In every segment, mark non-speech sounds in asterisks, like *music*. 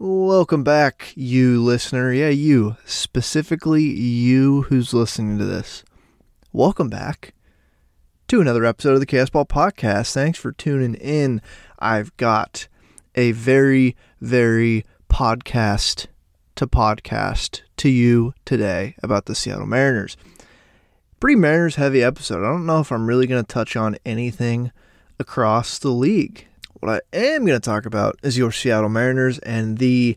Welcome back, you listener. Yeah, you. Specifically, you who's listening to this. Welcome back to another episode of the Chaos Ball Podcast. Thanks for tuning in. I've got a very, very podcast to podcast to you today about the Seattle Mariners. Pretty Mariners heavy episode. I don't know if I'm really going to touch on anything across the league. What I am going to talk about is your Seattle Mariners and the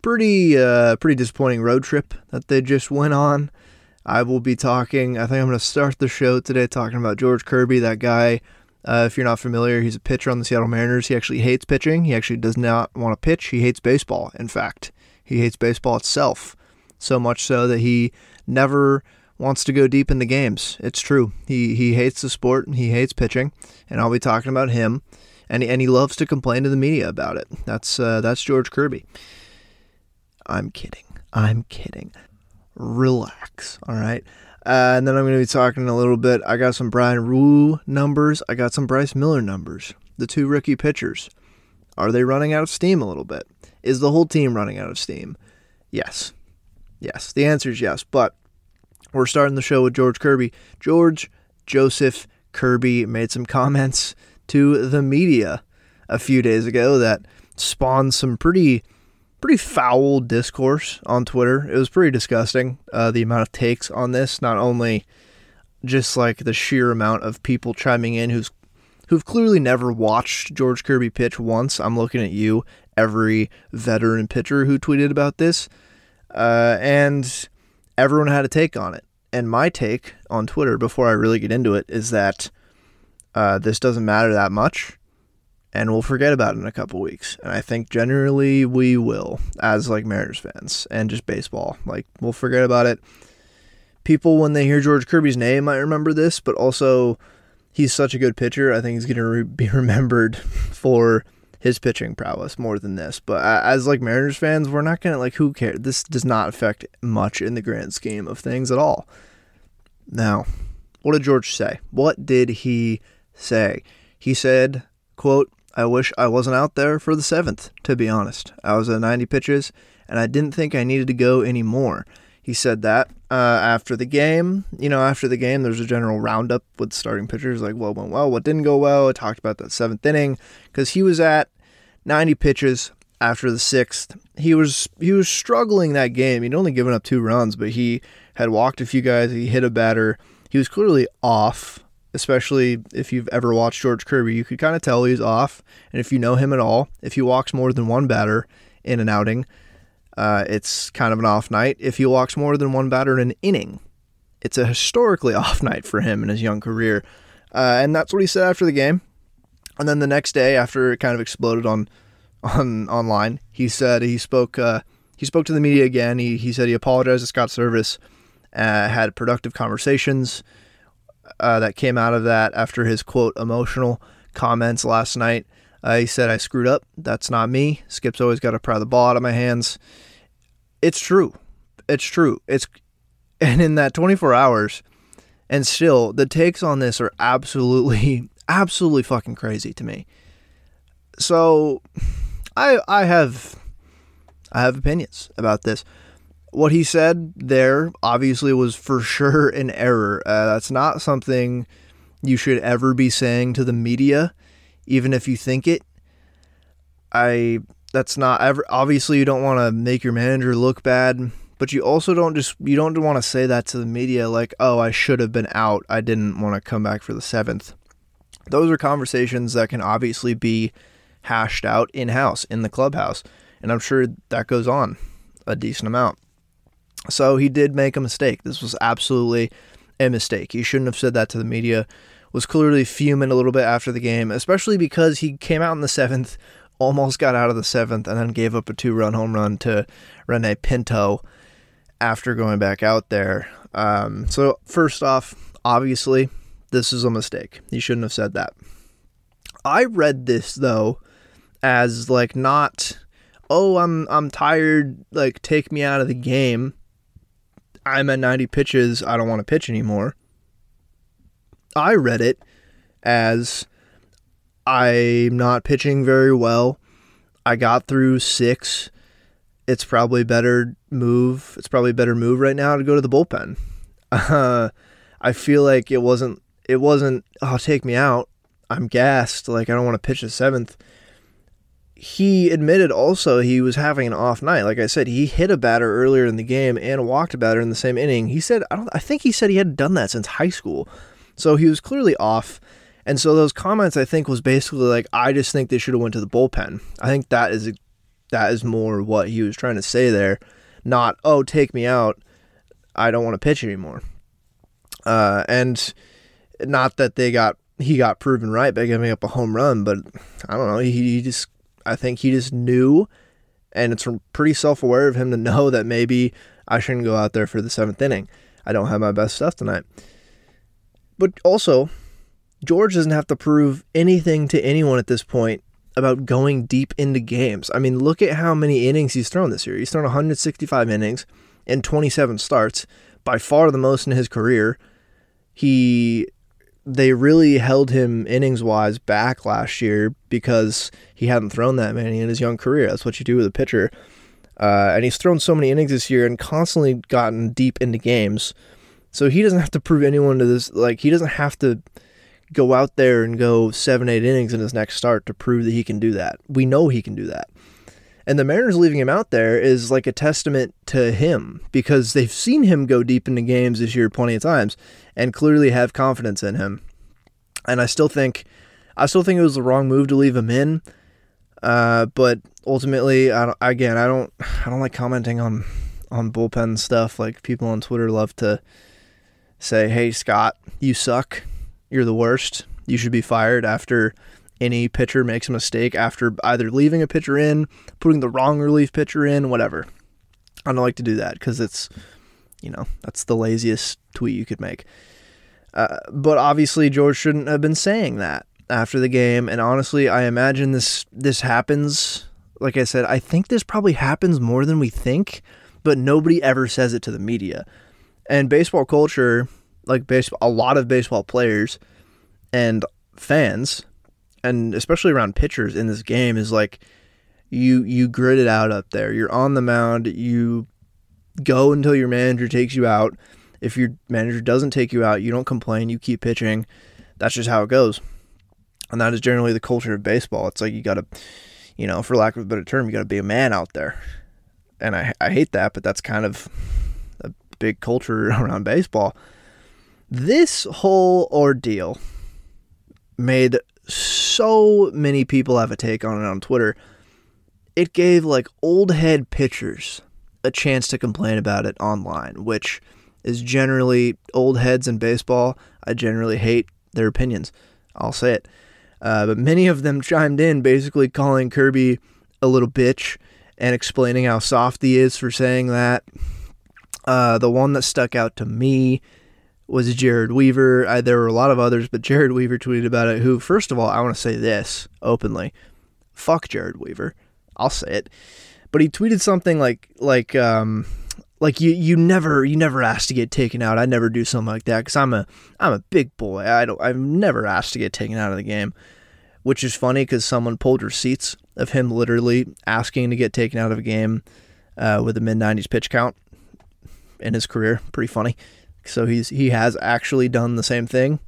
pretty uh, pretty disappointing road trip that they just went on. I will be talking. I think I'm going to start the show today talking about George Kirby, that guy. Uh, if you're not familiar, he's a pitcher on the Seattle Mariners. He actually hates pitching. He actually does not want to pitch. He hates baseball. In fact, he hates baseball itself. So much so that he never wants to go deep in the games. It's true. He he hates the sport and he hates pitching, and I'll be talking about him and and he loves to complain to the media about it. That's uh, that's George Kirby. I'm kidding. I'm kidding. Relax. All right. Uh, and then I'm going to be talking a little bit. I got some Bryan Woo numbers. I got some Bryce Miller numbers. The two rookie pitchers. Are they running out of steam a little bit? Is the whole team running out of steam? Yes. Yes. The answer is yes. But we're starting the show with George Kirby. George Joseph Kirby made some comments to the media a few days ago that spawned some pretty pretty foul discourse on Twitter. It was pretty disgusting uh, the amount of takes on this. Not only just like the sheer amount of people chiming in who's who've clearly never watched George Kirby pitch once. I'm looking at you, every veteran pitcher who tweeted about this, uh, and everyone had a take on it. And my take on Twitter before I really get into it is that uh, this doesn't matter that much and we'll forget about it in a couple weeks. And I think generally we will as like Mariners fans and just baseball. Like we'll forget about it. People when they hear George Kirby's name might remember this, but also he's such a good pitcher. I think he's going to re- be *laughs* remembered for his pitching prowess more than this. But as like Mariners fans, we're not going to like who cares. This does not affect much in the grand scheme of things at all. Now, what did George say? What did he say. He said, quote, I wish I wasn't out there for the seventh, to be honest. I was at 90 pitches, and I didn't think I needed to go anymore. He said that uh, after the game. You know, after the game, there's a general roundup with starting pitchers, like what went well, what didn't go well. I talked about that seventh inning because he was at 90 pitches after the sixth. He was he was struggling that game. He'd only given up two runs, but he had walked a few guys. He hit a batter. He was clearly off especially if you've ever watched George Kirby, you could kind of tell he's off. And if you know him at all, if he walks more than one batter in an outing, uh, it's kind of an off night. If he walks more than one batter in an inning, it's a historically *laughs* off night for him in his young career. Uh, and that's what he said after the game. And then the next day, after it kind of exploded on on online, he said he spoke uh, he spoke to the media again. He he said he apologized to Scott Servais, uh, had productive conversations uh, that came out of that after his quote emotional comments last night. Uh, he said, I screwed up. That's not me. Skip's always got to pry the ball out of my hands. It's true. It's true. It's and in that 24 hours, and still the takes on this are absolutely, *laughs* absolutely fucking crazy to me. So, I I have I have opinions about this what he said there obviously was for sure an error. Uh, that's not something you should ever be saying to the media, even if you think it. I that's not ever obviously you don't want to make your manager look bad, but you also don't just you don't want to say that to the media like, "Oh, I should have been out. I didn't want to come back for the 7th." Those are conversations that can obviously be hashed out in-house in the clubhouse, and I'm sure that goes on a decent amount. So he did make a mistake. This was absolutely a mistake. He shouldn't have said that to the media. Was clearly fuming a little bit after the game, especially because he came out in the seventh, almost got out of the seventh, and then gave up a two run home run to Rene Pinto after going back out there. Um, so, first off, obviously, this is a mistake. He shouldn't have said that. I read this, though, as like not, oh, I'm I'm tired, like take me out of the game I'm at 90 pitches, I don't want to pitch anymore. I read it as I'm not pitching very well. I got through six. It's probably better move. It's probably a better move right now to go to the bullpen. Uh, *laughs* I feel like it wasn't. It wasn't. Oh, take me out. I'm gassed. Like I don't want to pitch a seventh. He admitted also he was having an off night. Like I said, he hit a batter earlier in the game and walked a batter in the same inning. He said I don't. I think he said he hadn't done that since high school. So he was clearly off. And so those comments I think was basically like I just think they should have went to the bullpen. I think that is that is more what he was trying to say there, not oh take me out, I don't want to pitch anymore. Uh, and not that they got he got proven right by giving up a home run, but I don't know. He, he just I think he just knew, and it's pretty self aware of him to *laughs* know that maybe I shouldn't go out there for the seventh inning. I don't have my best stuff tonight. But also, George doesn't have to prove anything to anyone at this point about going deep into games. I mean, look at how many innings he's thrown this year. He's thrown 165 innings in 27 starts, by far the most in his career. He they really held him innings wise back last year because he hadn't thrown that many in his young career. That's what you do with a pitcher. Uh, and he's thrown so many innings this year and constantly gotten deep into games. So he doesn't have to prove anyone to this. Like he doesn't have to go out there and go seven, eight innings in his next start to prove that he can do that. We know he can do that. And the Mariners leaving him out there is like a testament to him because they've seen him go deep into games this year plenty of times and clearly have confidence in him. And I still think, I still think it was the wrong move to leave him in. Uh, but ultimately, I again, I don't, I don't like commenting on, on bullpen stuff. Like people on Twitter love to say, "Hey Scott, you suck." you're the worst. You should be fired after any pitcher makes a mistake after either leaving a pitcher in, putting the wrong relief pitcher in, whatever. I don't like to do that because it's, you know, that's the laziest tweet you could make. Uh, but obviously, George shouldn't have been saying that after the game. And honestly, I imagine this this happens. Like I said, I think this probably happens more than we think, but nobody ever says it to the media. And baseball culture like baseball, a lot of baseball players and fans, and especially around pitchers in this game, is like you you grit it out up there. You're on the mound. You go until your manager takes you out. If your manager doesn't take you out, you don't complain. You keep pitching. That's just how it goes. And that is generally the culture of baseball. It's like you got to, you know, for lack of a better term, you got to be a man out there. And I, I hate that, but that's kind of a big culture *laughs* around baseball. This whole ordeal made so many people have a take on it on Twitter. It gave like old head pitchers a chance to complain about it online, which is generally old heads in baseball. I generally hate their opinions. I'll say it. Uh, but many of them chimed in basically calling Kirby a little bitch and explaining how soft he is for saying that. Uh, the one that stuck out to me was Jered Weaver. I, there were a lot of others, but Jered Weaver tweeted about it. Who, first of all, I want to say this openly: fuck Jered Weaver. I'll say it. But he tweeted something like like um like you you never you never asked to get taken out. I never do something like that because I'm a I'm a big boy. I don't I've never asked to get taken out of the game, which is funny because someone pulled receipts of him literally asking to get taken out of a game uh, with a mid 90s pitch count in his career. Pretty funny. So he's he has actually done the same thing,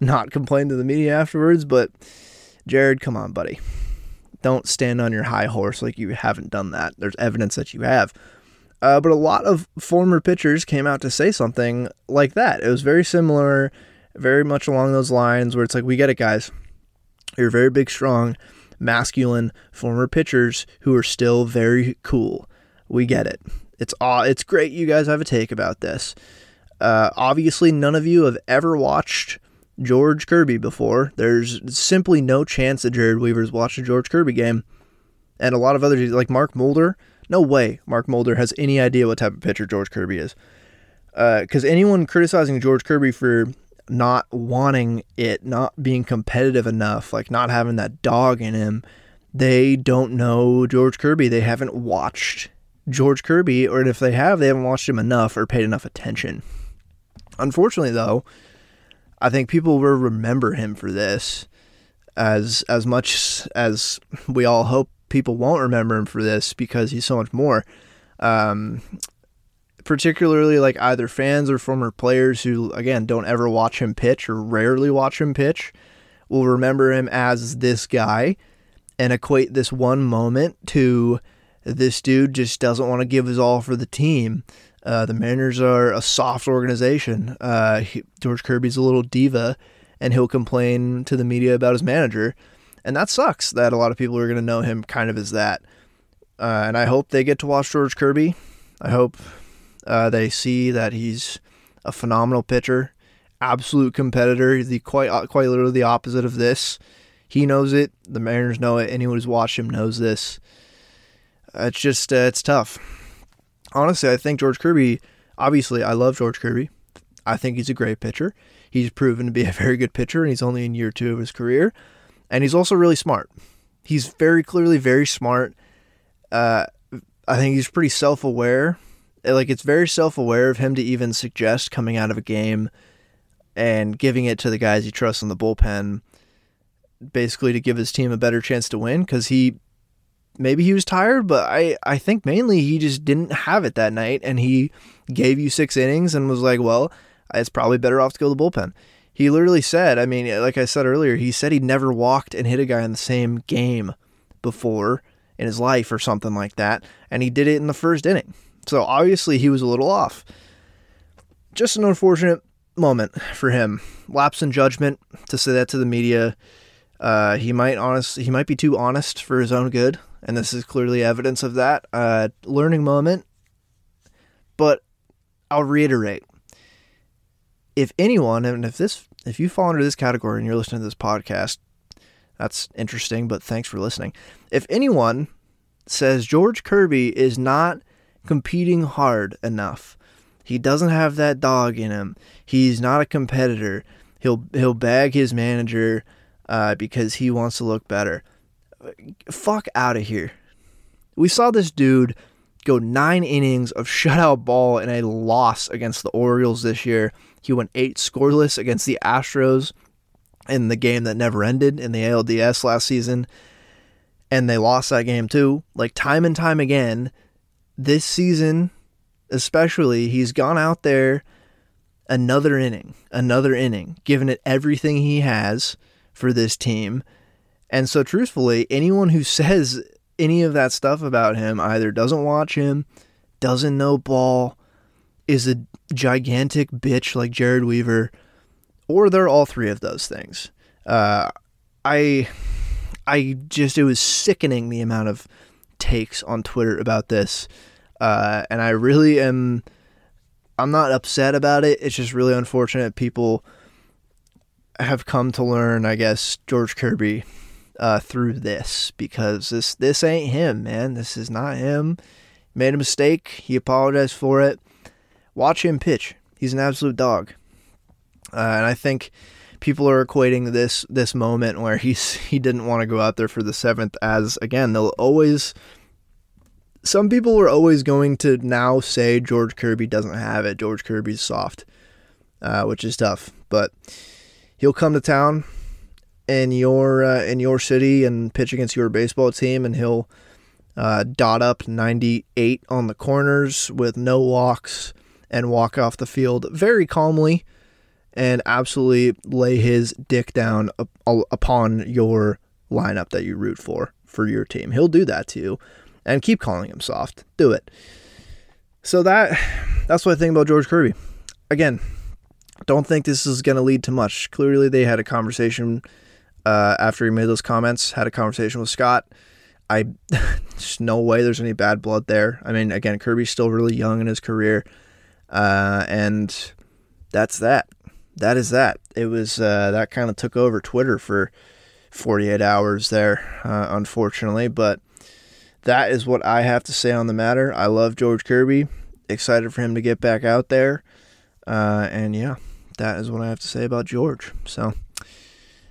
not complained to the media afterwards. But Jered, come on, buddy, don't stand on your high horse like you haven't done that. There's evidence that you have. Uh, but a lot of former pitchers came out to say something like that. It was very similar, very much along those lines, where it's like, we get it, guys. You're very big, strong, masculine former pitchers who are still very cool. We get it. It's all. It's great. You guys have a take about this. Uh, obviously, none of you have ever watched George Kirby before. There's simply no chance that Jered Weaver's watched a George Kirby game. And a lot of others, like Mark Mulder, no way Mark Mulder has any idea what type of pitcher George Kirby is. Because uh, anyone criticizing George Kirby for not wanting it, not being competitive enough, like not having that dog in him, they don't know George Kirby. They haven't watched George Kirby, or if they have, they haven't watched him enough or paid enough attention. Unfortunately, though, I think people will remember him for this as as much as we all hope people won't remember him for this because he's so much more. Um, particularly like either fans or former players who, again, don't ever watch him pitch or rarely watch him pitch will remember him as this guy and equate this one moment to this dude just doesn't want to give his all for the team. Uh, the Mariners are a soft organization. Uh, he, George Kirby's a little diva, and he'll complain to the media about his manager. And that sucks that a lot of people are going to know him kind of as that. Uh, and I hope they get to watch George Kirby. I hope uh, they see that he's a phenomenal pitcher, absolute competitor. The quite uh, quite literally the opposite of this. He knows it. The Mariners know it. Anyone who's watched him knows this. It's just it's tough. Honestly, I think George Kirby. Obviously, I love George Kirby. I think he's a great pitcher. He's proven to be *laughs* a very good pitcher, and he's only in year two of his career. And he's also really smart. He's very clearly very smart. Uh, I think he's pretty self aware. Like, it's very self aware of him to even suggest coming out of a game and giving it to the guys he trusts in the bullpen, basically to give his team a better chance to win because he maybe he was tired, but I, I think mainly he just didn't have it that night and he gave you six innings and was like, well, it's probably better off to go to the bullpen. He literally said, I mean, like I said earlier, he said he'd never walked and hit a guy in the same game before in his life or something like that, and he did it in the first inning. So obviously he was a little off. Just an unfortunate moment for him. Lapse in judgment to say that to the media. Uh, he might honest he might be too honest for his own good, and this is clearly evidence of that. Uh, learning moment, but I'll reiterate: if anyone, and if this, if you fall under this category and you're listening to this podcast, that's interesting. But thanks for listening. If anyone says George Kirby is not competing hard enough, he doesn't have that dog in him. He's not a competitor. He'll he'll bag his manager uh, because he wants to look better. Fuck out of here. We saw this dude go nine innings of *laughs* shutout ball in a loss against the Orioles this year. He went eight scoreless against the Astros in the game that never ended in the ALDS last season. And they lost that game too. Like time and time again, this season, especially, he's gone out there another inning, another inning, giving it everything he has for this team. And so, truthfully, anyone who *laughs* says any of that stuff about him either doesn't watch him, doesn't know ball, is a gigantic bitch like Jered Weaver, or they're all three of those things. Uh, I, I just it was sickening the amount of takes on Twitter about this, uh, and I really am. I'm not upset about it. It's just really unfortunate people have come to learn, I guess, George Kirby uh, through this because this this ain't him, man. This is not him. Made a mistake. He apologized for it. Watch him pitch. He's an absolute dog. Uh, and I think people are equating this this moment where *laughs* he's he didn't want to go out there for the seventh as again they'll always some people are always going to now say George Kirby doesn't have it. George Kirby's soft, uh, which is tough. But he'll come to town in your uh, in your city and pitch against your baseball team, and he'll uh, dot up 98 on the corners with no walks and walk off the field very calmly and absolutely lay his dick down upon your lineup that you root for for your team. He'll do that to you and keep calling him soft. Do it. So that that's what I think about George Kirby. Again, don't think this is going to lead to much. Clearly, they had a conversation uh, after he made those comments. Had a conversation with Scott. I *laughs* there's no way there's any bad blood there. I mean, again, Kirby's still really young in his career, uh, and that's that. That is that. It was uh, that kind of took over Twitter for 48 hours there, uh, unfortunately. But that is what I have to say on the matter. I love George Kirby. Excited for him to get back out there. Uh, and yeah, that is what I have to say about George. So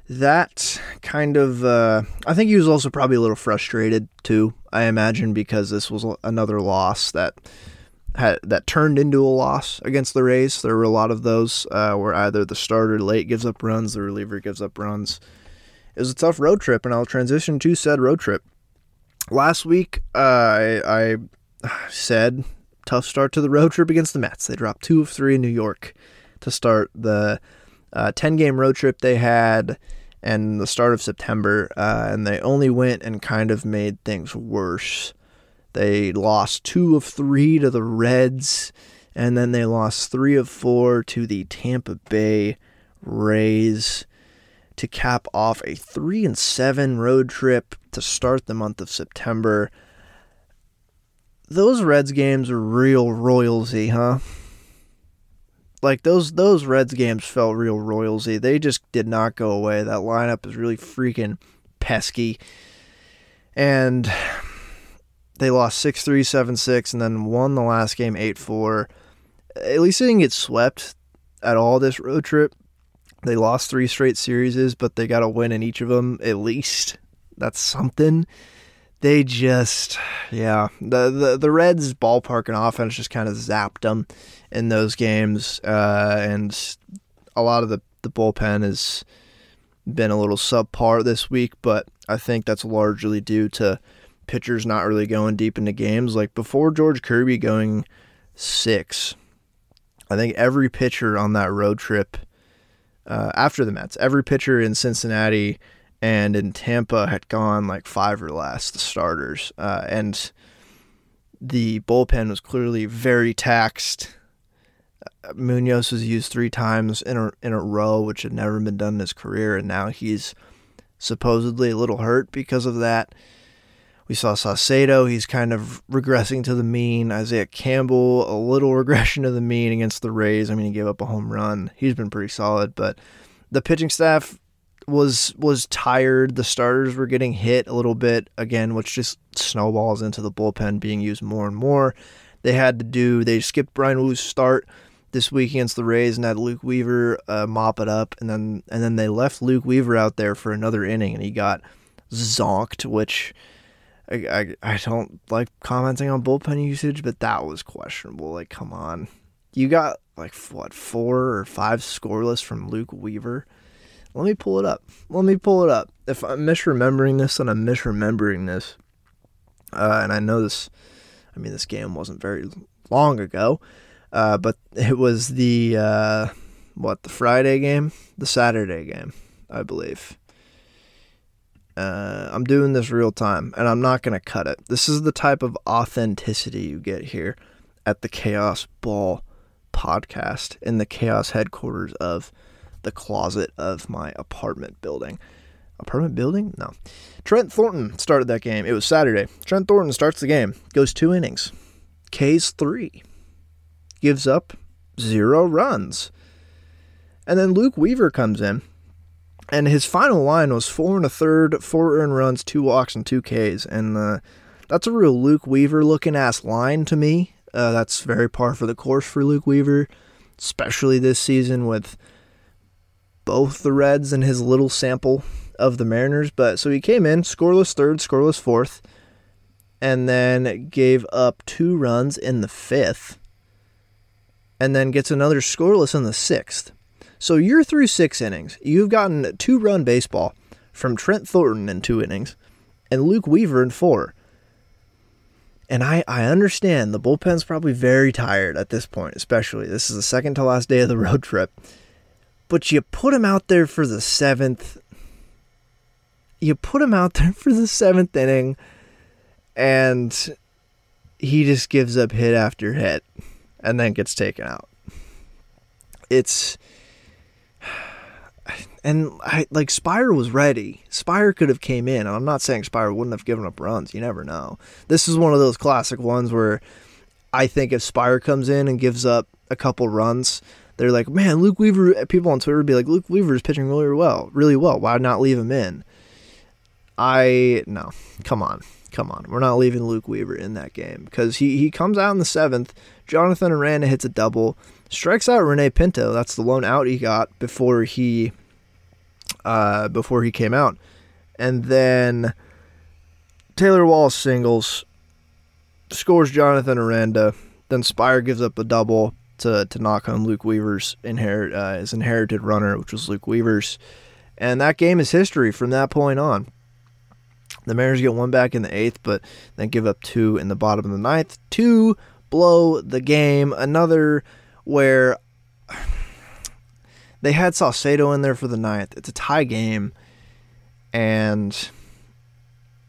that kind of, uh, I think he was also probably a little frustrated too. I imagine because this was another loss that had that turned into a loss against the Rays. There were a lot of those uh, where either the starter late gives up runs, the reliever gives up runs. It was a tough road trip, and I'll transition to said road trip. last week uh, I, I said tough start to the road trip against the Mets. They dropped two of three in New York to start the uh, 10 game road trip they had and the start of September, uh, and they only went and kind of made things worse. They lost two of three to the Reds, and then they lost three of four to the Tampa Bay Rays to cap off a three and seven road trip to start the month of September. Those Reds games are real royalty, huh? Like those those Reds games felt real royalty. They just did not go away. That lineup is really freaking pesky. And they lost 6-3, 7-6 and then won the last game 8-4. At least they didn't get swept at all this road trip. They lost three straight series, but they got a win in each of them at least. That's something they just yeah the the, the Reds ballpark and offense just kind of zapped them in those games uh, and a lot of the the bullpen has been a little subpar this week but I think that's largely due to pitchers not really going deep into games. Like before George Kirby going 6 I think every pitcher on that road trip uh, after the Mets every pitcher in Cincinnati and in Tampa had gone like five or less, the starters. Uh, and the bullpen was clearly very taxed. Uh, Munoz was used three times in a, in a row, which had never been done in his career, and now he's supposedly a little hurt because of that. We saw Saucedo, he's kind of regressing to the mean. Isaiah Campbell, a little *laughs* regression to the mean against the Rays. I mean, he gave up a home run. He's been pretty solid, but the pitching staff was was tired. The starters were getting hit a little bit again, which just snowballs into the bullpen being used more and more. They had to do. They skipped Bryan Woo's start this week against the Rays and had Luke Weaver uh, mop it up, and then and then they left Luke Weaver out there for another inning, and he got zonked, which. I, I, I don't like commenting on bullpen usage, but that was questionable. Like, come on. You got like what four or five scoreless from Luke Weaver let me pull it up. Let me pull it up. If I'm misremembering this, then I'm misremembering this. Uh, and I know this. I mean, this game wasn't very long ago, uh, but it was the uh, what the Friday game, the Saturday game, I believe. Uh, I'm doing this real time, and I'm not gonna cut it. This is the type of authenticity you get here at the Chaos Ball podcast in the Chaos headquarters of the closet of my apartment building. Apartment building? No. Trent Thornton started that game. It was Saturday. Trent Thornton starts the game, goes two innings, K's three, gives up zero runs. And then Luke Weaver comes in, and his final line was four and a third, four earned runs, two walks, and two Ks. And uh, that's a real Luke Weaver looking ass line to me. Uh, that's very par for the course for Luke Weaver, especially this season with both the Reds and his little sample of the Mariners. But so he came in scoreless third, scoreless fourth, and then gave up two runs in the fifth, and then gets another scoreless in the sixth. So you're through six innings. You've gotten two run baseball from Trent Thornton in two innings and Luke Weaver in four. And I, I understand the bullpen's probably very tired at this point, especially. This is the second to last day of the road trip but you put him out there for the seventh. You put him out there for the seventh inning, and he just gives up hit after hit and then gets taken out. It's. And I like Speier was ready. Speier could have came in. I'm not saying Speier wouldn't have given up runs. You never know. This is one of those classic ones where I think if Speier comes in and gives up a couple runs, they're like, man, Luke Weaver. People on Twitter would be like, Luke Weaver is pitching really well, really well. Why not leave him in? I no, come on, come on. We're not leaving Luke Weaver in that game because he he comes out in the seventh. Jonathan Aranda hits a double, strikes out René Pinto. That's the lone out he got before he uh, before he came out, and then Taylor Walls singles, scores Jonathan Aranda. Then Speier gives up a double to to knock home Luke Weaver's inherit uh, his inherited runner, which was Luke Weaver's, and that game is history from that point on. The Mariners get one back in the eighth, but then give up two in the bottom of the ninth. to blow the game. Another where *sighs* they had Saucedo in there for the ninth. It's a tie game, and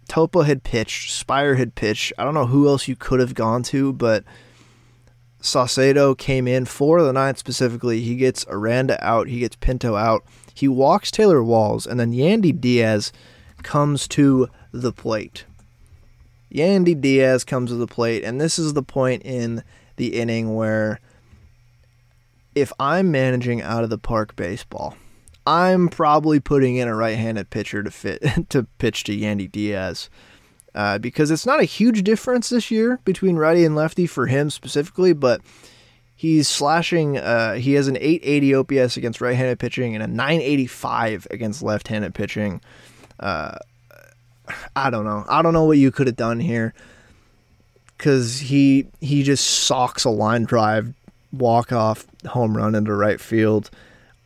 Topa had pitched, Speier had pitched. I don't know who else you could have gone to, but Saucedo came in for the ninth specifically. He gets Aranda out, he gets Pinto out. He walks Taylor Walls, and then Yandy Diaz comes to the plate. Yandy Diaz comes to the plate, and this is the point in the inning where if I'm managing out of the park baseball, I'm probably putting in a right-handed pitcher to fit *laughs* to pitch to Yandy Diaz. Uh, because it's not a huge difference this year between righty and lefty for him specifically, but he's slashing. Uh, he has an 880 OPS against right-handed pitching and a 985 against left-handed pitching. Uh, I don't know. I don't know what you could have done here because he he just socks a line drive, walk off home run into right field,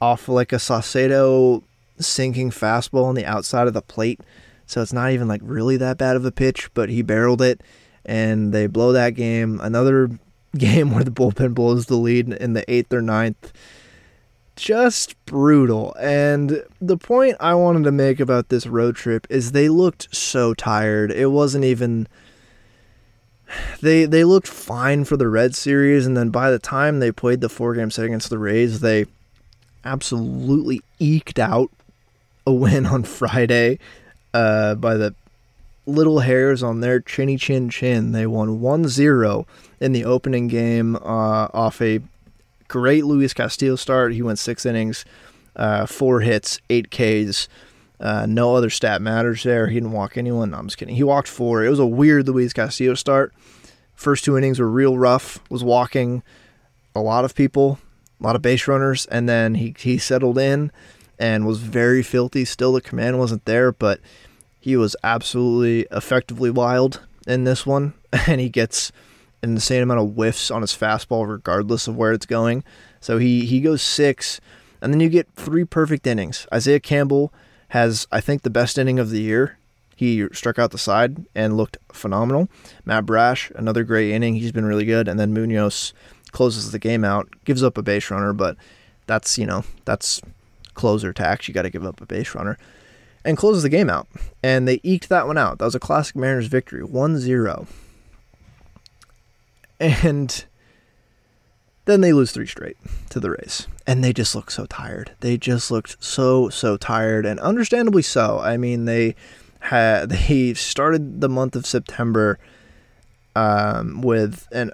off like a Saucedo sinking fastball on the outside of the plate. So it's not even like really that bad of a pitch, but he barreled it, and they blow that game. Another *laughs* game where the bullpen blows the lead in the eighth or ninth just brutal. And the point I wanted to make about this road trip is they looked so tired. It wasn't even *sighs* they they looked fine for the Red series and then by the time they played the four game set against the Rays, they absolutely eked out a win on *laughs* Friday uh, by the little hairs on their chinny chin chin. They won 1-0 in the opening game uh, off a great Luis Castillo start. He went six innings, uh, four hits, eight Ks. Uh, no other stat matters there. He didn't walk anyone. No, I'm just kidding. He walked four. It was a weird Luis Castillo start. First two innings were real rough. Was walking a lot of people, a lot of base runners, and then he he settled in and was very filthy. Still, the command wasn't there, but he was absolutely effectively wild in this one, *laughs* and he gets an insane amount of whiffs on his fastball, regardless of where it's going. So he he goes six, and then you get three perfect innings. Isaiah Campbell has, I think, the best inning of the year. He struck out the side and looked phenomenal. Matt Brash, another great inning. He's been really good. And then Munoz closes the game out, gives up a base runner, but that's you know that's closer tax. You got to give up a base runner. And closes the game out. And they eked that one out. That was a classic Mariners victory, 1 0. And then they lose three straight to the Rays. And they just look so tired. They just looked so, so tired, and understandably so. I mean, they had *laughs* they started the month of September um, with an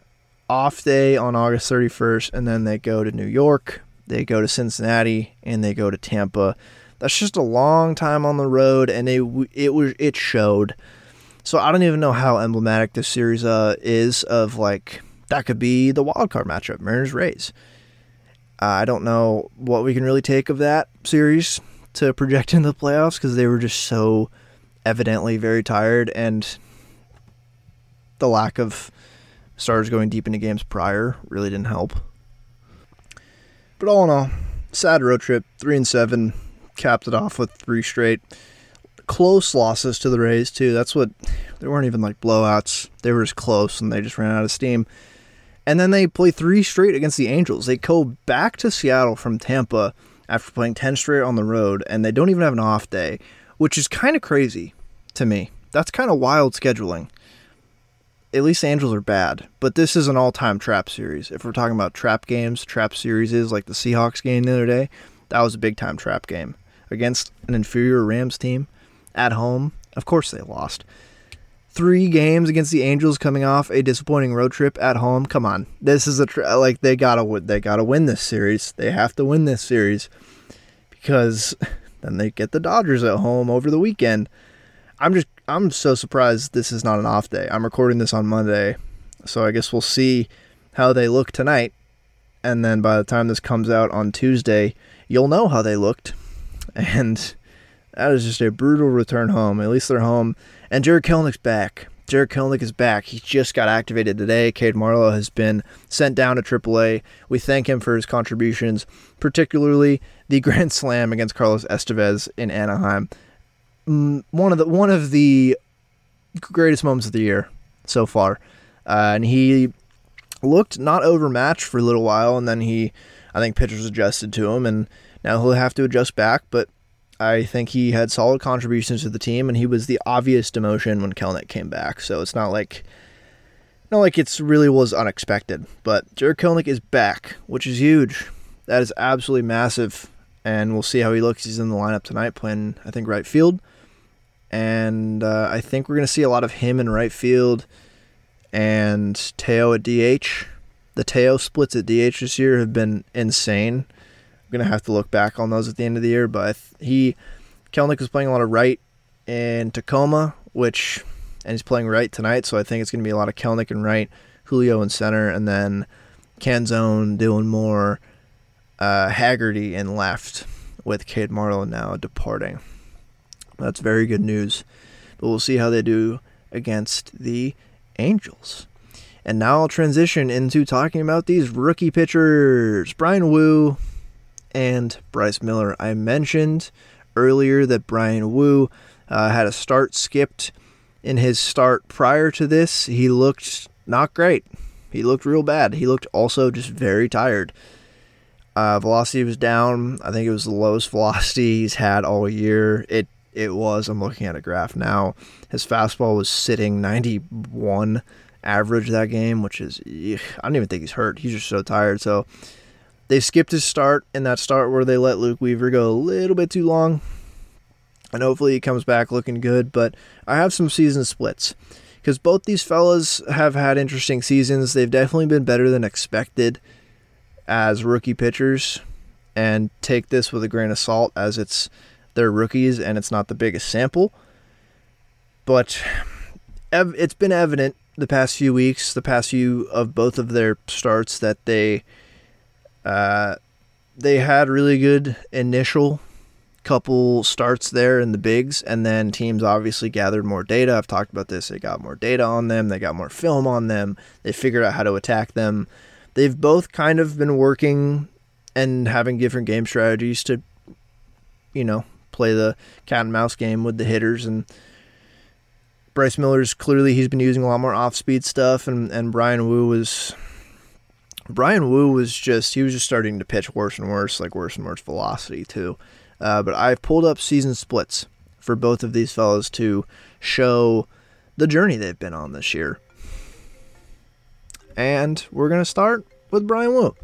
off day on August 31st, and then they go to New York, they go to Cincinnati, and they go to Tampa. That's just a long time on the road, and it it was it showed. So I don't even know how emblematic this series uh, is of like that could be the wild card matchup, Mariners Rays. I don't know what we can really take of that series to project *laughs* into the playoffs because they were just so evidently very tired and the lack of stars going deep into games prior really didn't help. But all in all, sad road trip, three and seven, capped it off with three straight close losses to the Rays too. That's what they weren't even like blowouts. They were just close and they just ran out of steam. And then they play three straight against the Angels. They go back to Seattle from Tampa after playing 10 straight on the road and they don't even have an off day, which is kind of crazy to me. That's kind of wild scheduling. At least Angels are bad, but this is an all-time trap series. If we're talking about trap games, trap series is like the Seahawks game the other day. That was a big time trap game against an inferior Rams team at home. Of course, they lost. Three games against the Angels, coming off a disappointing road trip at home. Come on, this is a tra- like they gotta they gotta win this series. They have to win this series because *laughs* then they get the Dodgers at home over the weekend. I'm just I'm so surprised this is not an off day. I'm recording this on Monday, so I guess we'll see how they look tonight. And then by the time this comes out on Tuesday, you'll know how they looked. *laughs* And that is just a brutal return home. At least they're home. And Jarred Kelenic's back. Jared Kelenic is back. He just got activated today. Cade Marlowe has been sent down to AAA. We thank him for his contributions, particularly the *laughs* grand slam against Carlos Estevez in Anaheim. One of the one of the greatest moments of the year so far, uh, and he looked not overmatched for a little while, and then he, I think pitchers adjusted to him, and now he'll have to adjust back, but. I think he had solid contributions to the team, and he was the obvious demotion when Kelenic came back. So it's not like not like it's really was unexpected, but Jarred Kelenic is back, which is huge. That is absolutely massive, and we'll see how he looks. He's in the lineup tonight, playing I think right field, and uh, I think we're gonna see a lot of him in right field, and Teo at DH. The Teo splits at DH this year have been insane. I'm gonna have to look back on those at the end of the year, but he Kelenic was playing a lot of right in Tacoma, which and he's playing right tonight, so I think it's going to be a lot of Kelenic and right, Julio in center, and then Canzone doing more uh, Haggerty in left with Cade Marlowe now departing. That's very good news, but we'll see how they do against the Angels. And now I'll transition into talking about these rookie pitchers, Bryan Woo and Bryce Miller. I mentioned earlier that Bryan Woo uh, had a start skipped in his start prior to this, he looked not great. He looked real bad. He looked also just very tired. Uh, velocity was down. I think it was the lowest *laughs* velocity he's had all year. It it was. I'm looking at a graph now. His fastball was sitting 91 average that game, which is I don't even think he's hurt. He's just so tired. So they skipped his start in that start where they let Luke Weaver go a little bit too long and hopefully he comes back looking good. But I have some season splits because both these fellas have had interesting seasons. They've definitely been better than expected as rookie pitchers, and take this with a grain of salt as it's they're rookies and it's not the biggest sample. But it's been evident the past few weeks, the past few of both of their starts that they uh, they had really good initial couple starts there in the bigs, and then teams obviously gathered more data. I've talked about this. They got more data on them, they got more film on them, they figured out how to attack them. They've both kind of been working and having different game strategies to, you know, play the cat and mouse game with the hitters. And Bryce Miller's clearly he's been using a lot more off speed stuff, and, and Bryan Woo was. Bryan Woo was just he was just starting to pitch worse and worse, like worse and worse velocity too. Uh, but I've pulled up season splits for both of these fellows to show the journey they've been on this year. And we're to start with Bryan Woo.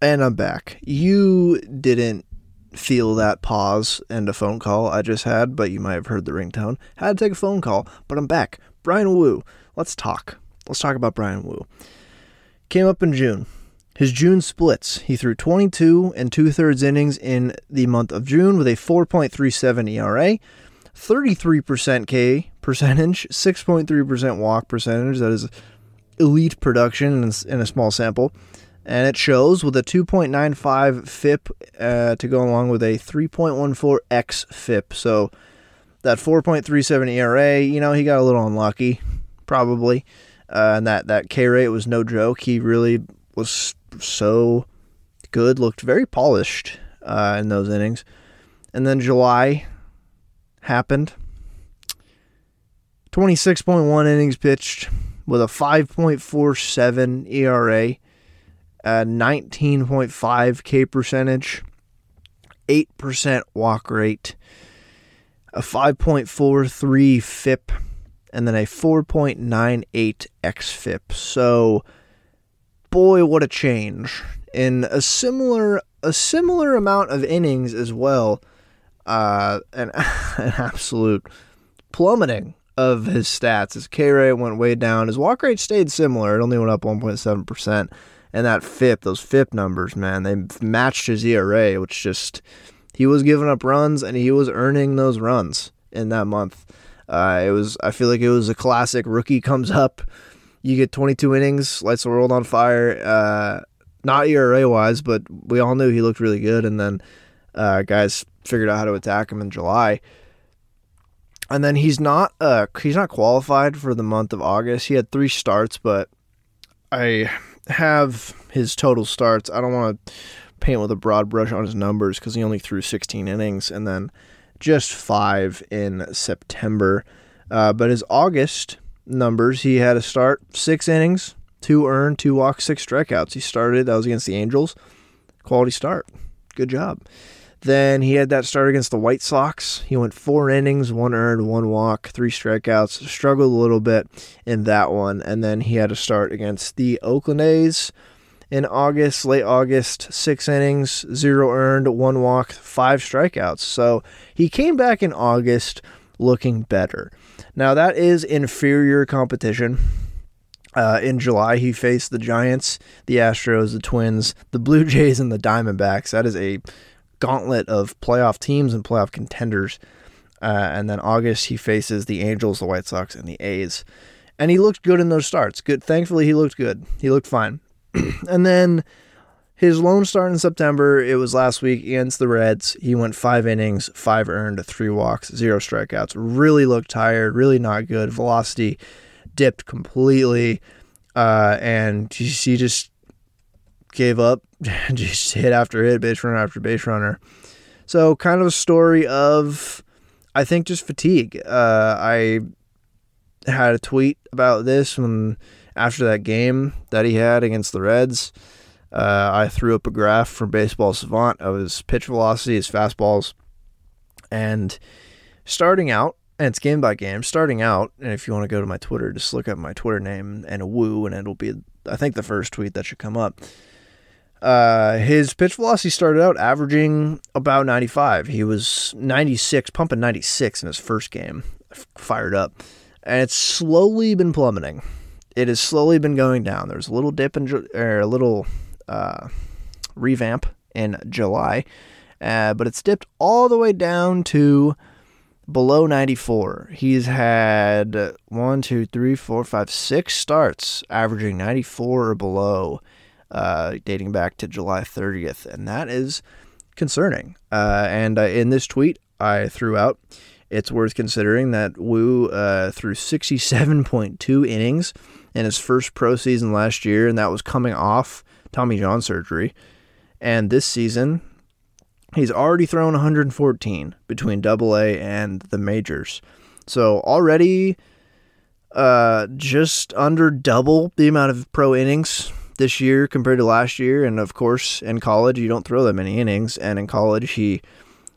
And I'm back. You didn't feel that pause and a phone call I just had, but you might have heard the ringtone. Had to take a phone call, but I'm back. Bryan Woo. Let's talk. Let's talk about Bryan Woo. Came up in June. His June splits. He threw 22 and two thirds innings in the month of June with a 4.37 ERA, 33% K percentage, 6.3% walk percentage. That is elite production in a small sample. And it shows with a 2.95 FIP uh, to go along with a 3.14 X FIP. So that 4.37 ERA, you know, he got a little unlucky, probably. Uh, and that, that K rate was no joke. He really was so good, looked very polished uh, in those innings. And then July happened. 26.1 innings pitched with a 5.47 ERA, a 19.5 K percentage, 8% walk rate, a 5.43 FIP, and then a 4.98 xFIP. So boy, what a change! In a similar a similar amount of innings as well, uh, an, *laughs* an absolute plummeting of his stats. His K rate went way down. His walk rate stayed similar. It only went up 1.7 percent. And that FIP, those FIP numbers, man, they matched his ERA, which just he was giving up runs and he was earning those runs in that month. Uh, it was I feel like it was a classic rookie comes up you get 22 innings, lights the world on fire. Uh, not ERA wise, but we all knew he looked really good. And then uh, guys figured out how to attack him in July. And then he's not uh, he's not qualified for the month of August. He had three starts, but I have his total starts. I don't want to paint with a broad brush on his numbers because he only threw 16 innings and then just five in September. Uh, but his August numbers, he had a start, six innings, two earned, two walks, six strikeouts. He started, that was against the Angels. Quality start. Good job. Then he had that start against the White Sox. He went four innings, one earned, one walk, three strikeouts. Struggled a little bit in that one. And then he had a start against the Oakland A's in August, late August, six innings, zero earned, one walk, five strikeouts. So he came back in August looking better. Now, that is inferior competition. Uh, in July, he faced the Giants, the Astros, the Twins, the Blue Jays, and the Diamondbacks. That is a gauntlet of playoff teams and playoff contenders. Uh, and then August, he faces the Angels, the White Sox, and the A's. And he looked good in those starts. Good. Thankfully, he looked good. He looked fine. *clears throat* and then his lone start in September, it was last week against the Reds. He went five innings, five earned, three walks, zero strikeouts. Really looked tired, really not good. Velocity dipped completely. Uh, and he just gave up, *laughs* just hit after hit, base runner after base runner. So kind of a story of, I think, just fatigue. Uh, I had a tweet about this when after that game that he had against the Reds. Uh, I threw up a graph from Baseball Savant of his pitch velocity, his fastballs, and starting out, and it's game by game. Starting out, and if you want to go to my Twitter, just look up my Twitter name and a woo, and it'll be, I think, the first tweet that should come up. Uh, his pitch velocity started out averaging about 95. He was 96, pumping 96 in his first game, fired up, and it's slowly been plummeting. It has slowly been going down. There's a little dip in, or a little uh, revamp in July, uh, but it's dipped all the way down to below 94. He's had one, two, three, four, five, six starts averaging 94 or below uh, dating back to July 30th, and that is concerning. Uh, and uh, in this tweet, I threw out it's worth considering that Woo uh, threw 67.2 innings in his first pro season last year, and that was coming off Tommy John surgery. And this season, he's already thrown 114 between Double A and the majors. So already uh, just under double the amount of pro innings this year compared to last year. And of course, in college, you don't throw that many innings. And in college, he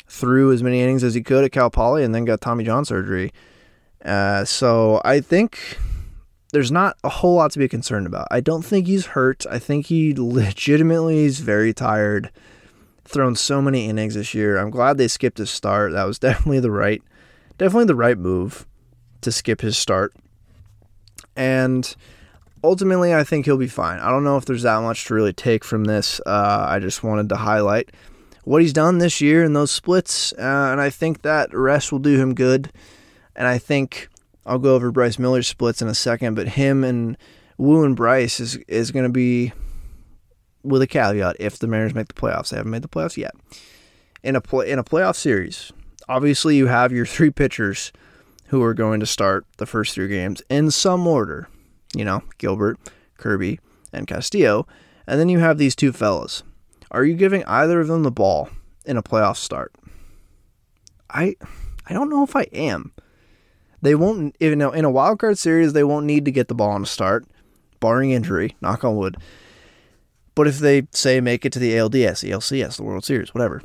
threw as many innings as he could at Cal Poly and then got Tommy John surgery. Uh, so I think there's not a whole lot to be concerned about. I don't think he's hurt. I think he legitimately is very tired. Thrown so many innings this year. I'm glad they skipped his start. That was *laughs* definitely the right, definitely the right move to skip his start. And ultimately, I think he'll be fine. I don't know if there's that much to really take from this. Uh, I just wanted to highlight what he's done this year in those splits, uh, and I think that rest will do him good. And I think I'll go over Bryce Miller's splits in a second, but him and Woo and Bryce is is going to be with a caveat if the Mariners make the playoffs. They haven't made the playoffs yet. In a play, in a playoff series, obviously you have your three pitchers who are going to start the first three games in some order you know, Gilbert, Kirby, and Castillo. And then you have these two fellas. Are you giving either of them the ball in a playoff start? I I don't know if I am. They won't you know in a wild card series they won't need to get the ball on a start, barring injury, knock on wood. But if they say make it to the ALDS, ALCS, the World Series, whatever,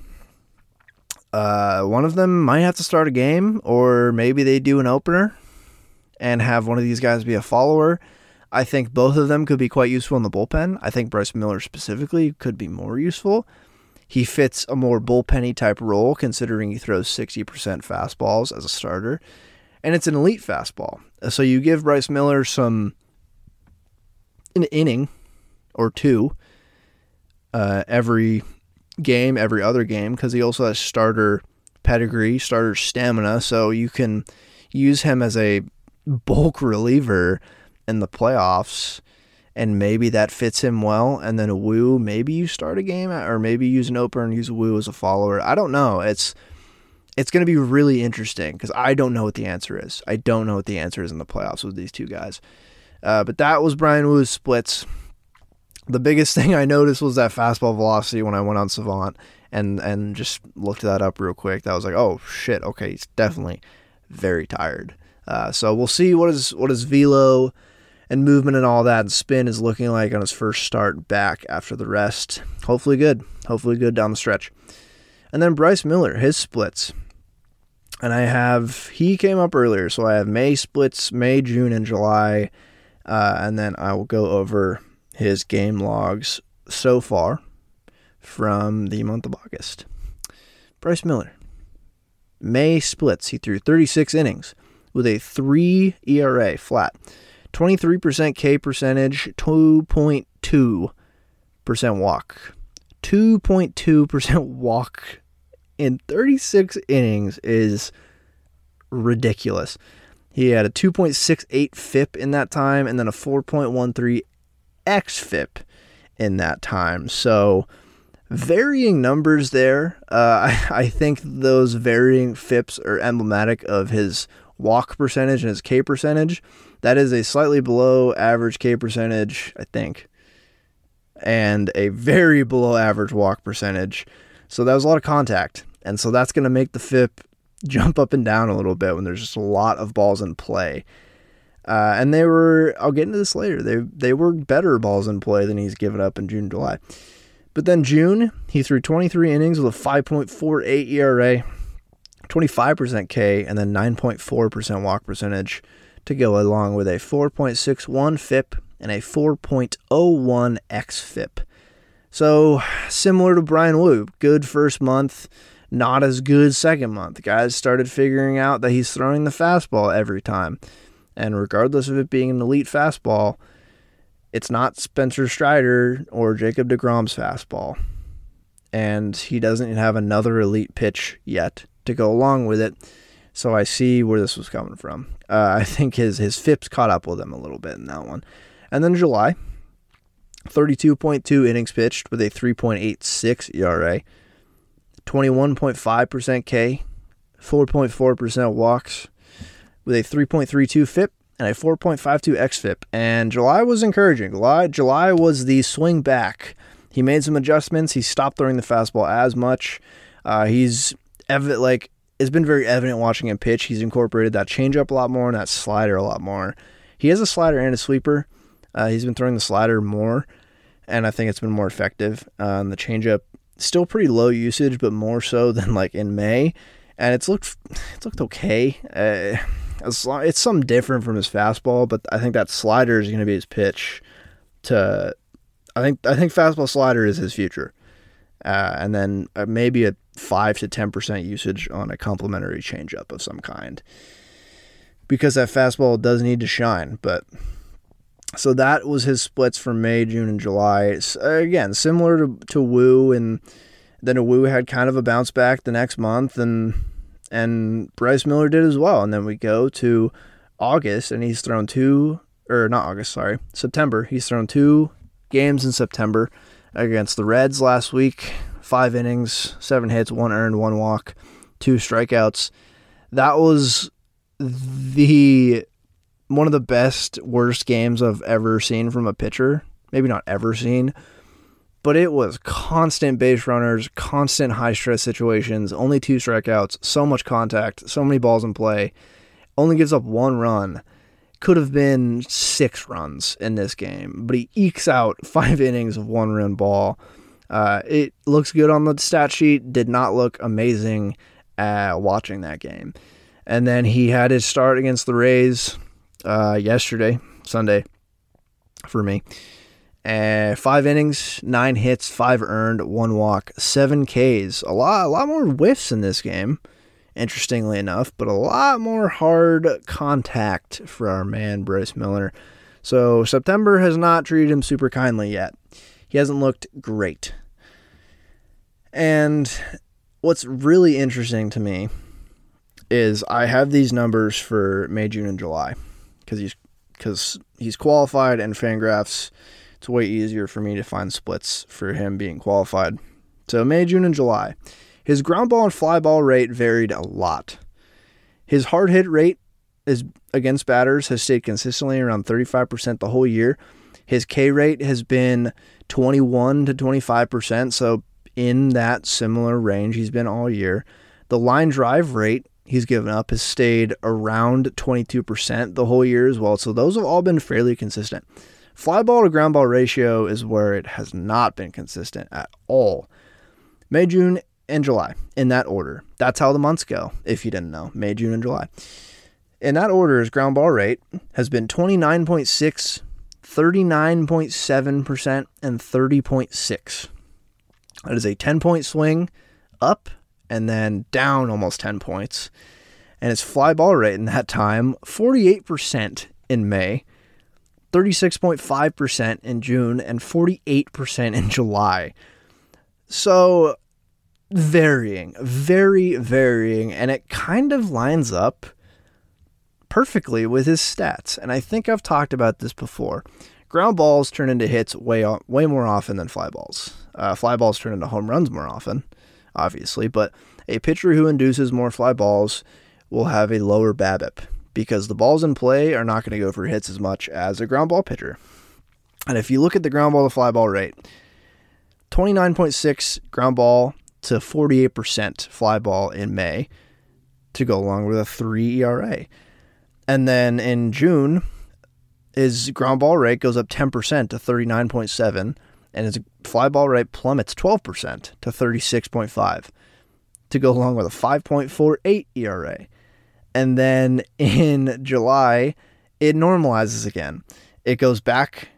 uh, one of them might have to start a game, or maybe they do an opener and have one of these guys be a follower I think both of them could be quite useful in the bullpen. I think Bryce Miller specifically could be more useful. He fits a more bullpenny type role considering he throws 60% fastballs as a starter. And it's an elite fastball. So you give Bryce Miller some an inning or two uh, every game, every other game, because he also has starter pedigree, starter stamina. So you can use him as a bulk reliever in the playoffs, and maybe that fits him well. And then a Woo, maybe you start a game, or maybe use an opener and use a Woo as a follower. I don't know. It's it's going to be really interesting because I don't know what the answer is. I don't know what the answer is in the playoffs with these two guys. Uh, but that was Bryan Woo's splits. the biggest *laughs* thing I noticed was that fastball velocity when I went on Savant and and just looked that up real quick. That was like, oh shit, okay, he's definitely very tired. Uh, so we'll see what is what is velo and movement and all that and spin is looking like on his first start back after the rest. Hopefully good. Hopefully good down the stretch. And then Bryce Miller, his splits. And I have he came up earlier, so I have May splits, May, June, and July. Uh, and then I will go over his game logs so far from the month of August. Bryce Miller. May splits. He threw 36 innings with a 3 ERA flat. 23% K percentage, 2.2% walk. 2.2% *laughs* walk in 36 innings is ridiculous. He had a 2.68 FIP in that time and then a 4.13 XFIP in that time. So, varying numbers there. Uh, *laughs* I, I think those varying FIPs are emblematic of his walk percentage and his K percentage. That is a slightly below average K percentage, I think, and a very below average walk percentage. So that was a lot of contact. And so that's going to make the FIP *laughs* jump up and down a little bit when there's just a lot of balls in play. Uh, and they were, I'll get into this later, they, they were better balls in play than he's given up in June July. But then June, he threw 23 innings with a 5.48 ERA, 25% K, and then 9.4% walk percentage to go along with a 4.61 FIP and a 4.01 XFIP. So similar to Bryan Woo, good first month, not as good second month. Guys started figuring out that he's throwing the fastball every time. And regardless of it being an elite fastball, it's not Spencer Strider or Jacob DeGrom's fastball. And he doesn't have another elite pitch yet to go along with it. So I see where this was coming from. Uh, I think his his FIPS caught up with him a little bit in that one. And then July, 32.2 innings pitched with a 3.86 ERA, 21.5% K, 4.4% walks, with a 3.32 FIP and a 4.52 xFIP. And July was encouraging. July, July was the swing back. He made some adjustments. He stopped throwing the fastball as much. Uh, he's like it's been very evident watching him pitch. He's incorporated that changeup a lot more and that slider a lot more. He has a slider and a sweeper. Uh, he's been throwing the slider more, and I think it's been more effective. Uh, the changeup still pretty low usage, but more so *laughs* than like in May. And it's looked it's looked okay. Uh, it's, it's something different from his fastball, but I think that slider is going to be his pitch. To I think I think fastball slider is his future, uh, and then uh, maybe a five to ten percent usage on a complementary changeup of some kind, because that fastball does need to shine. But so that was his splits for May, June, and July. Again, similar to, to Woo, and then Woo had kind of a bounce back the next month, and and Bryce Miller did as well. And then we go to August, and he's thrown two, or not August, sorry, September. He's thrown two games in September against the Reds last week. Five innings, seven hits, one earned, one walk, two strikeouts. That was the one of the best worst games I've ever seen from a pitcher. Maybe not ever seen, but it was constant base runners, constant high stress situations, only two strikeouts, so much contact, so many balls in play. Only gives up one run. Could have been six runs in this game, but he ekes out *laughs* five innings of one run ball. Uh, it looks good on the stat sheet. Did not look amazing uh, watching that game. And then he had his start against the Rays uh, yesterday, Sunday, for me. Uh, five innings, nine hits, five earned, one walk, seven Ks. A lot, a lot more whiffs in this game, interestingly enough, but a lot more hard contact for our man Bryce Miller. So September has not treated him super kindly yet. He hasn't looked great. And what's really interesting to me is I have these numbers for May, June, and July because he's because he's qualified and Fangraphs. It's way easier for me to find splits for him being qualified. So May, June, and July, his ground ball and fly ball rate varied a lot. His hard hit rate is against batters has stayed consistently around 35% the whole year. His K rate has been 21 to 25%, so in that similar range he's been all year. The line drive rate he's given up has stayed around 22% the whole year as well. So those have all been fairly consistent. Fly ball to ground ball ratio is where it has not been consistent at all. May, June, and July in that order. That's how the months go, if you didn't know. May, June, and July. In that order, his ground ball rate has been 29.6, 39.7%, and 30.6. That is a 10 point swing up and then down almost 10 points. And his fly ball rate in that time, 48% in May, 36.5% in June, and 48% in July. So varying, very varying, and it kind of lines up perfectly with his stats. And I think I've talked about this before. Ground balls turn into hits way way more often than fly balls. Uh, fly balls turn into home runs more often, obviously, but a pitcher who induces more fly balls will have a lower BABIP because the balls in play are not going to go for hits as much as a ground ball pitcher. And if you look at the ground ball to fly ball rate, 29.6 ground ball to 48% fly ball in May to go along with a 3 ERA. And then in June, his ground ball rate goes up 10% to 39.7, and his fly ball rate plummets 12% to 36.5 to go along with a 5.48 ERA. And then *laughs* in July, it normalizes again. It goes back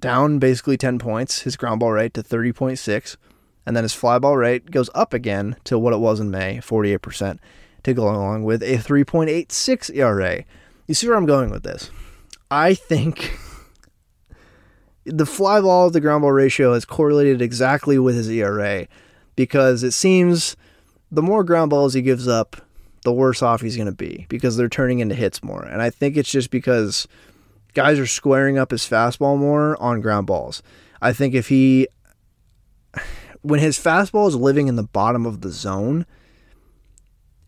down basically 10 points, his ground ball rate to 30.6, and then his fly ball rate goes up again to what it was in May, 48%, to go along with a 3.86 ERA. You see where I'm going with this? I think the fly ball to ground ball ratio is correlated exactly with his ERA because it seems the more ground balls he gives up, the worse off he's going to be because they're turning into hits more. And I think it's just because guys are squaring up his fastball more on ground balls. I think if he *sighs* when his fastball is living in the bottom of the zone,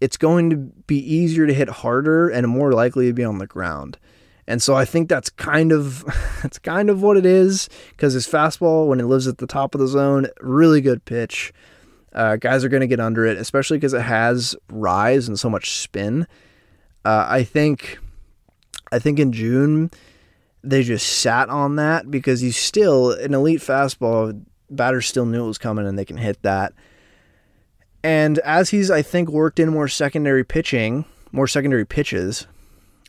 it's going to be easier to hit harder and more likely to be on the ground. And so I think that's kind of *laughs* that's kind of what it is because his fastball when it lives at the top of the zone, really good pitch. Uh, guys are going to get under it, especially because it has rise and so much spin. Uh, I think, I think in June they just sat on that because he's still an elite fastball batters still knew it was coming and they can hit that. And as he's, I think, worked in more secondary pitching, more secondary pitches,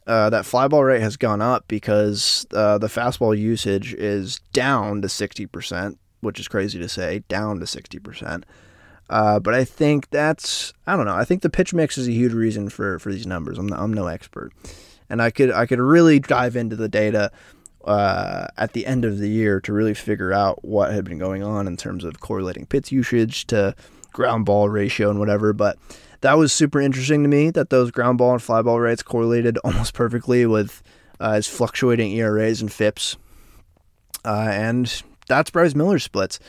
uh, that fly ball rate has gone up because uh, the fastball usage is down to 60%, which is crazy to say, down to 60%. Uh, but I think that's I don't know. I think the pitch mix is a huge reason for for these numbers. I'm I'm no expert, and I could I could really dive into the data uh, at the end of the year to really figure out what had been going on in terms of correlating pitch usage to ground ball ratio and whatever. But that was super interesting to me that those ground ball and fly ball rates correlated *laughs* almost perfectly with uh, his fluctuating ERAs and FIPS. Uh, and that's Bryce Miller's splits.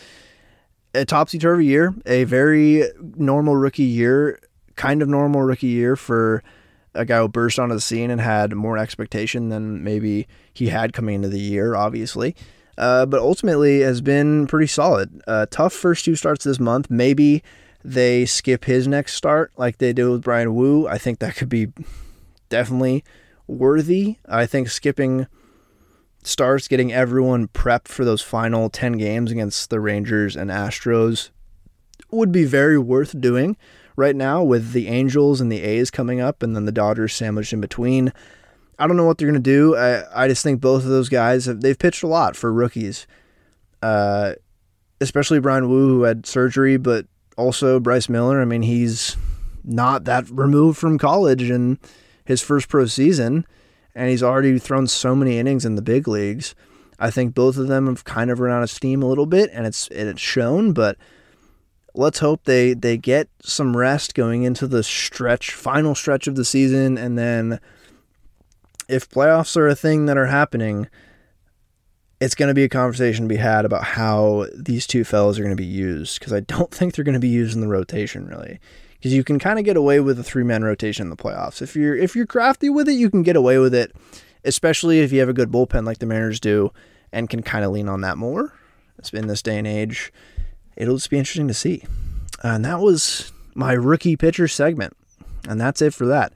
A topsy turvy year, a very normal rookie year, kind of normal rookie year for a guy who burst onto the scene and had more expectation than maybe he had coming into the year, obviously. Uh, but ultimately has been pretty solid. Uh, tough first two starts this month. Maybe they skip his next start like they did with Bryan Woo. I think that could be definitely worthy. I think skipping starts, getting everyone prepped for those final 10 games against the Rangers and Astros would be very worth doing right now with the Angels and the A's coming up and then the Dodgers sandwiched in between. I don't know what they're going to do. I, I just think both of those guys, have, they've pitched a lot for rookies, uh, especially Bryan Woo, who had surgery, but also Bryce Miller. I mean, he's not that removed from college in his first pro season, and he's already thrown so many innings in the big leagues. I think both of them have kind of run out of steam a little bit, and it's it's shown. But let's hope they they get some rest going into the stretch, final stretch of the season, and then if playoffs are a thing that are happening, it's going to be a conversation to be had about how these two fellows are going to be used because I don't *laughs* think they're going to be used in the rotation really. Because you can kind of get away with a three man rotation in the playoffs. If you're if you're crafty with it, you can get away with it, especially if you have a good bullpen like the Mariners do, and can kind of lean on that more. In this day and age, it'll just be interesting to see. And that was my rookie pitcher segment. And that's it for that.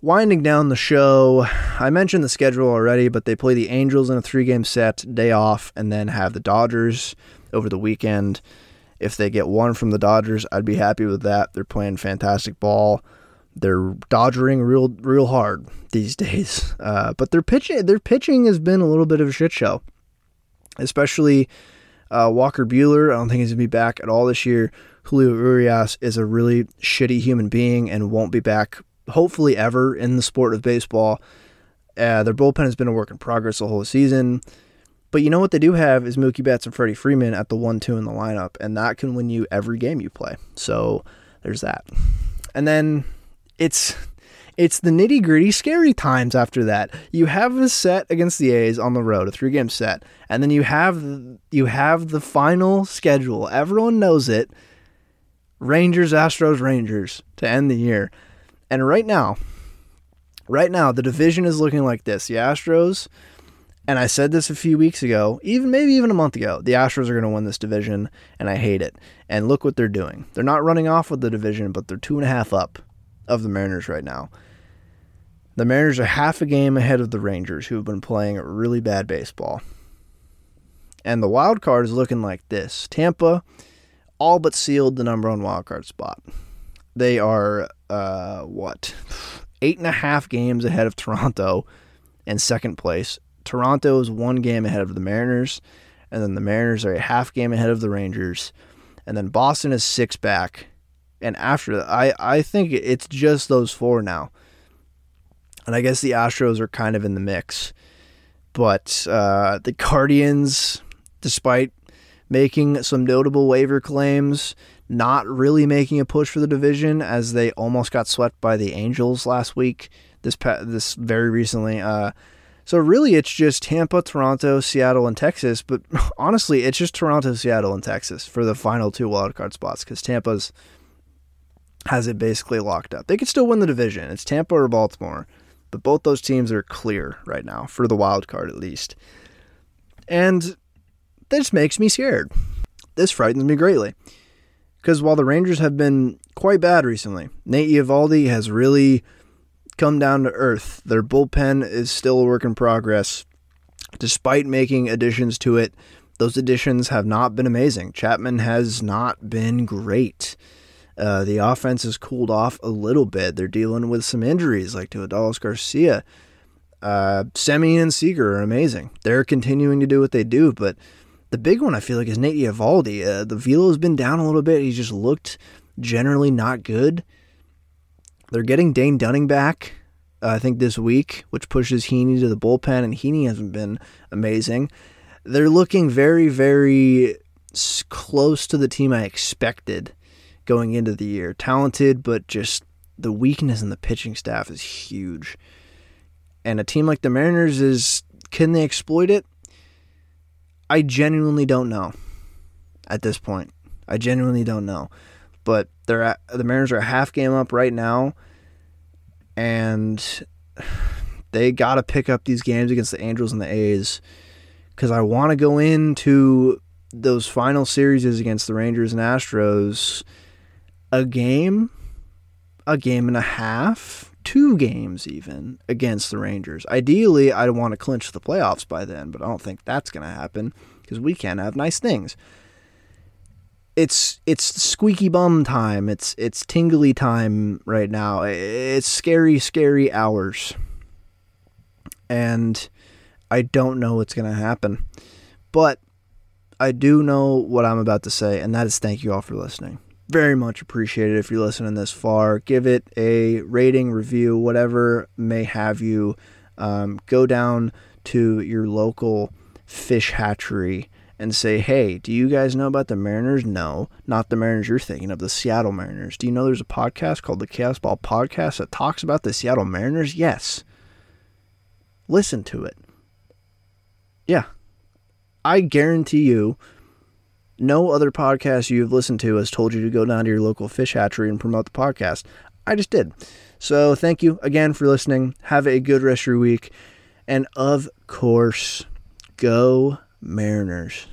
Winding down the show, I mentioned the schedule already, but they play the Angels in a three game set, day off, and then have the Dodgers over the weekend. If they get one from the Dodgers, I'd be happy with that. They're playing fantastic ball. They're dodgering real, real hard these *laughs* days. Uh, but their pitching, their pitching has been a little bit of a shit show, especially uh, Walker Buehler. I don't think he's gonna be back at all this year. Julio Urias is a really shitty human being and won't be back hopefully ever in the sport of baseball. Uh, their bullpen has been a work in progress the whole season. But you know what they do have is Mookie Betts and Freddie Freeman at the 1 2 in the lineup, and that can win you every game you play. So there's that. And then it's it's the nitty gritty scary times after that. You have a set against the A's on the road, a three game set, and then you have you have the final schedule. Everyone knows it. Rangers, Astros, Rangers to end the year. And right now, right now, the division is looking like this. The Astros, and I said this a few weeks ago, even maybe even a month ago, the Astros are going to win this division, and I hate it. And look what they're doing. They're not running off with the division, but they're two and a half up of the Mariners right now. The Mariners are half a game ahead of the Rangers, who have been playing really bad baseball. And the wild card is looking like this Tampa all but sealed the number one wild card spot. They are uh, what eight and a half games ahead of Toronto in second place. Toronto is one game ahead of the Mariners, and then the Mariners are a half game ahead of the Rangers, and then Boston is six back. And after that, I, I think it's just those four now. And I guess the Astros are kind of in the mix. But uh, the Guardians, despite making some notable waiver claims, not really making a push for the division as they almost got swept by the Angels last week. This this very recently. Uh, so really, it's just Tampa, Toronto, Seattle, and Texas. But *laughs* honestly, it's just Toronto, Seattle, and Texas for the final two wildcard spots because Tampa's has it basically locked up. They could still win the division. It's Tampa or Baltimore, but both those teams are clear right now for the wild card at least. And this makes me scared. This frightens me greatly. Because while the Rangers have been quite bad recently, Nate Eovaldi has really come down to earth. Their bullpen is still a work in progress. Despite making additions to it, those additions have not been amazing. Chapman has not been great. Uh, the offense has cooled off a little bit. They're dealing with some injuries, like to Adolis Garcia. Uh, Semien and Seager are amazing. They're continuing to do what they do, but the big one I feel like is Nate Eovaldi. Uh, the velo has been down a little bit. He's just looked generally not good. They're getting Dane Dunning back, uh, I think, this week, which pushes Heaney to the bullpen, and Heaney hasn't been amazing. They're looking very, very close to the team I expected going into the year. Talented, but just the weakness in the pitching staff is huge. And a team like the Mariners is can they exploit it? I genuinely don't know at this point. I genuinely don't know. But they're at, the Mariners are a half game up right now, and they got to pick up these games against the Angels and the A's because I want to go into those final series against the Rangers and Astros a game, a game and a half two games even against the Rangers. Ideally, I'd want to clinch the playoffs by then, but I don't think that's going to happen because we can't have nice things. It's it's squeaky bum time. It's it's tingly time right now. It's scary, scary hours, and I don't know what's going to happen, but I do know what I'm about to say, and that is thank you all for listening very much appreciated if you're listening this far. Give it a rating, review, whatever may have you. Um, go down to your local fish hatchery and say, hey, do you guys know about the Mariners? No, not the Mariners you're thinking of, the Seattle Mariners. Do you know there's a podcast called the Chaos Ball Podcast that talks about the Seattle Mariners? Yes. Listen to it. Yeah. I guarantee you no other podcast you've listened to has told you to go down to your local fish hatchery and promote the podcast. I just did. So thank you again for listening. Have a good rest of your week. And of course, Go Mariners.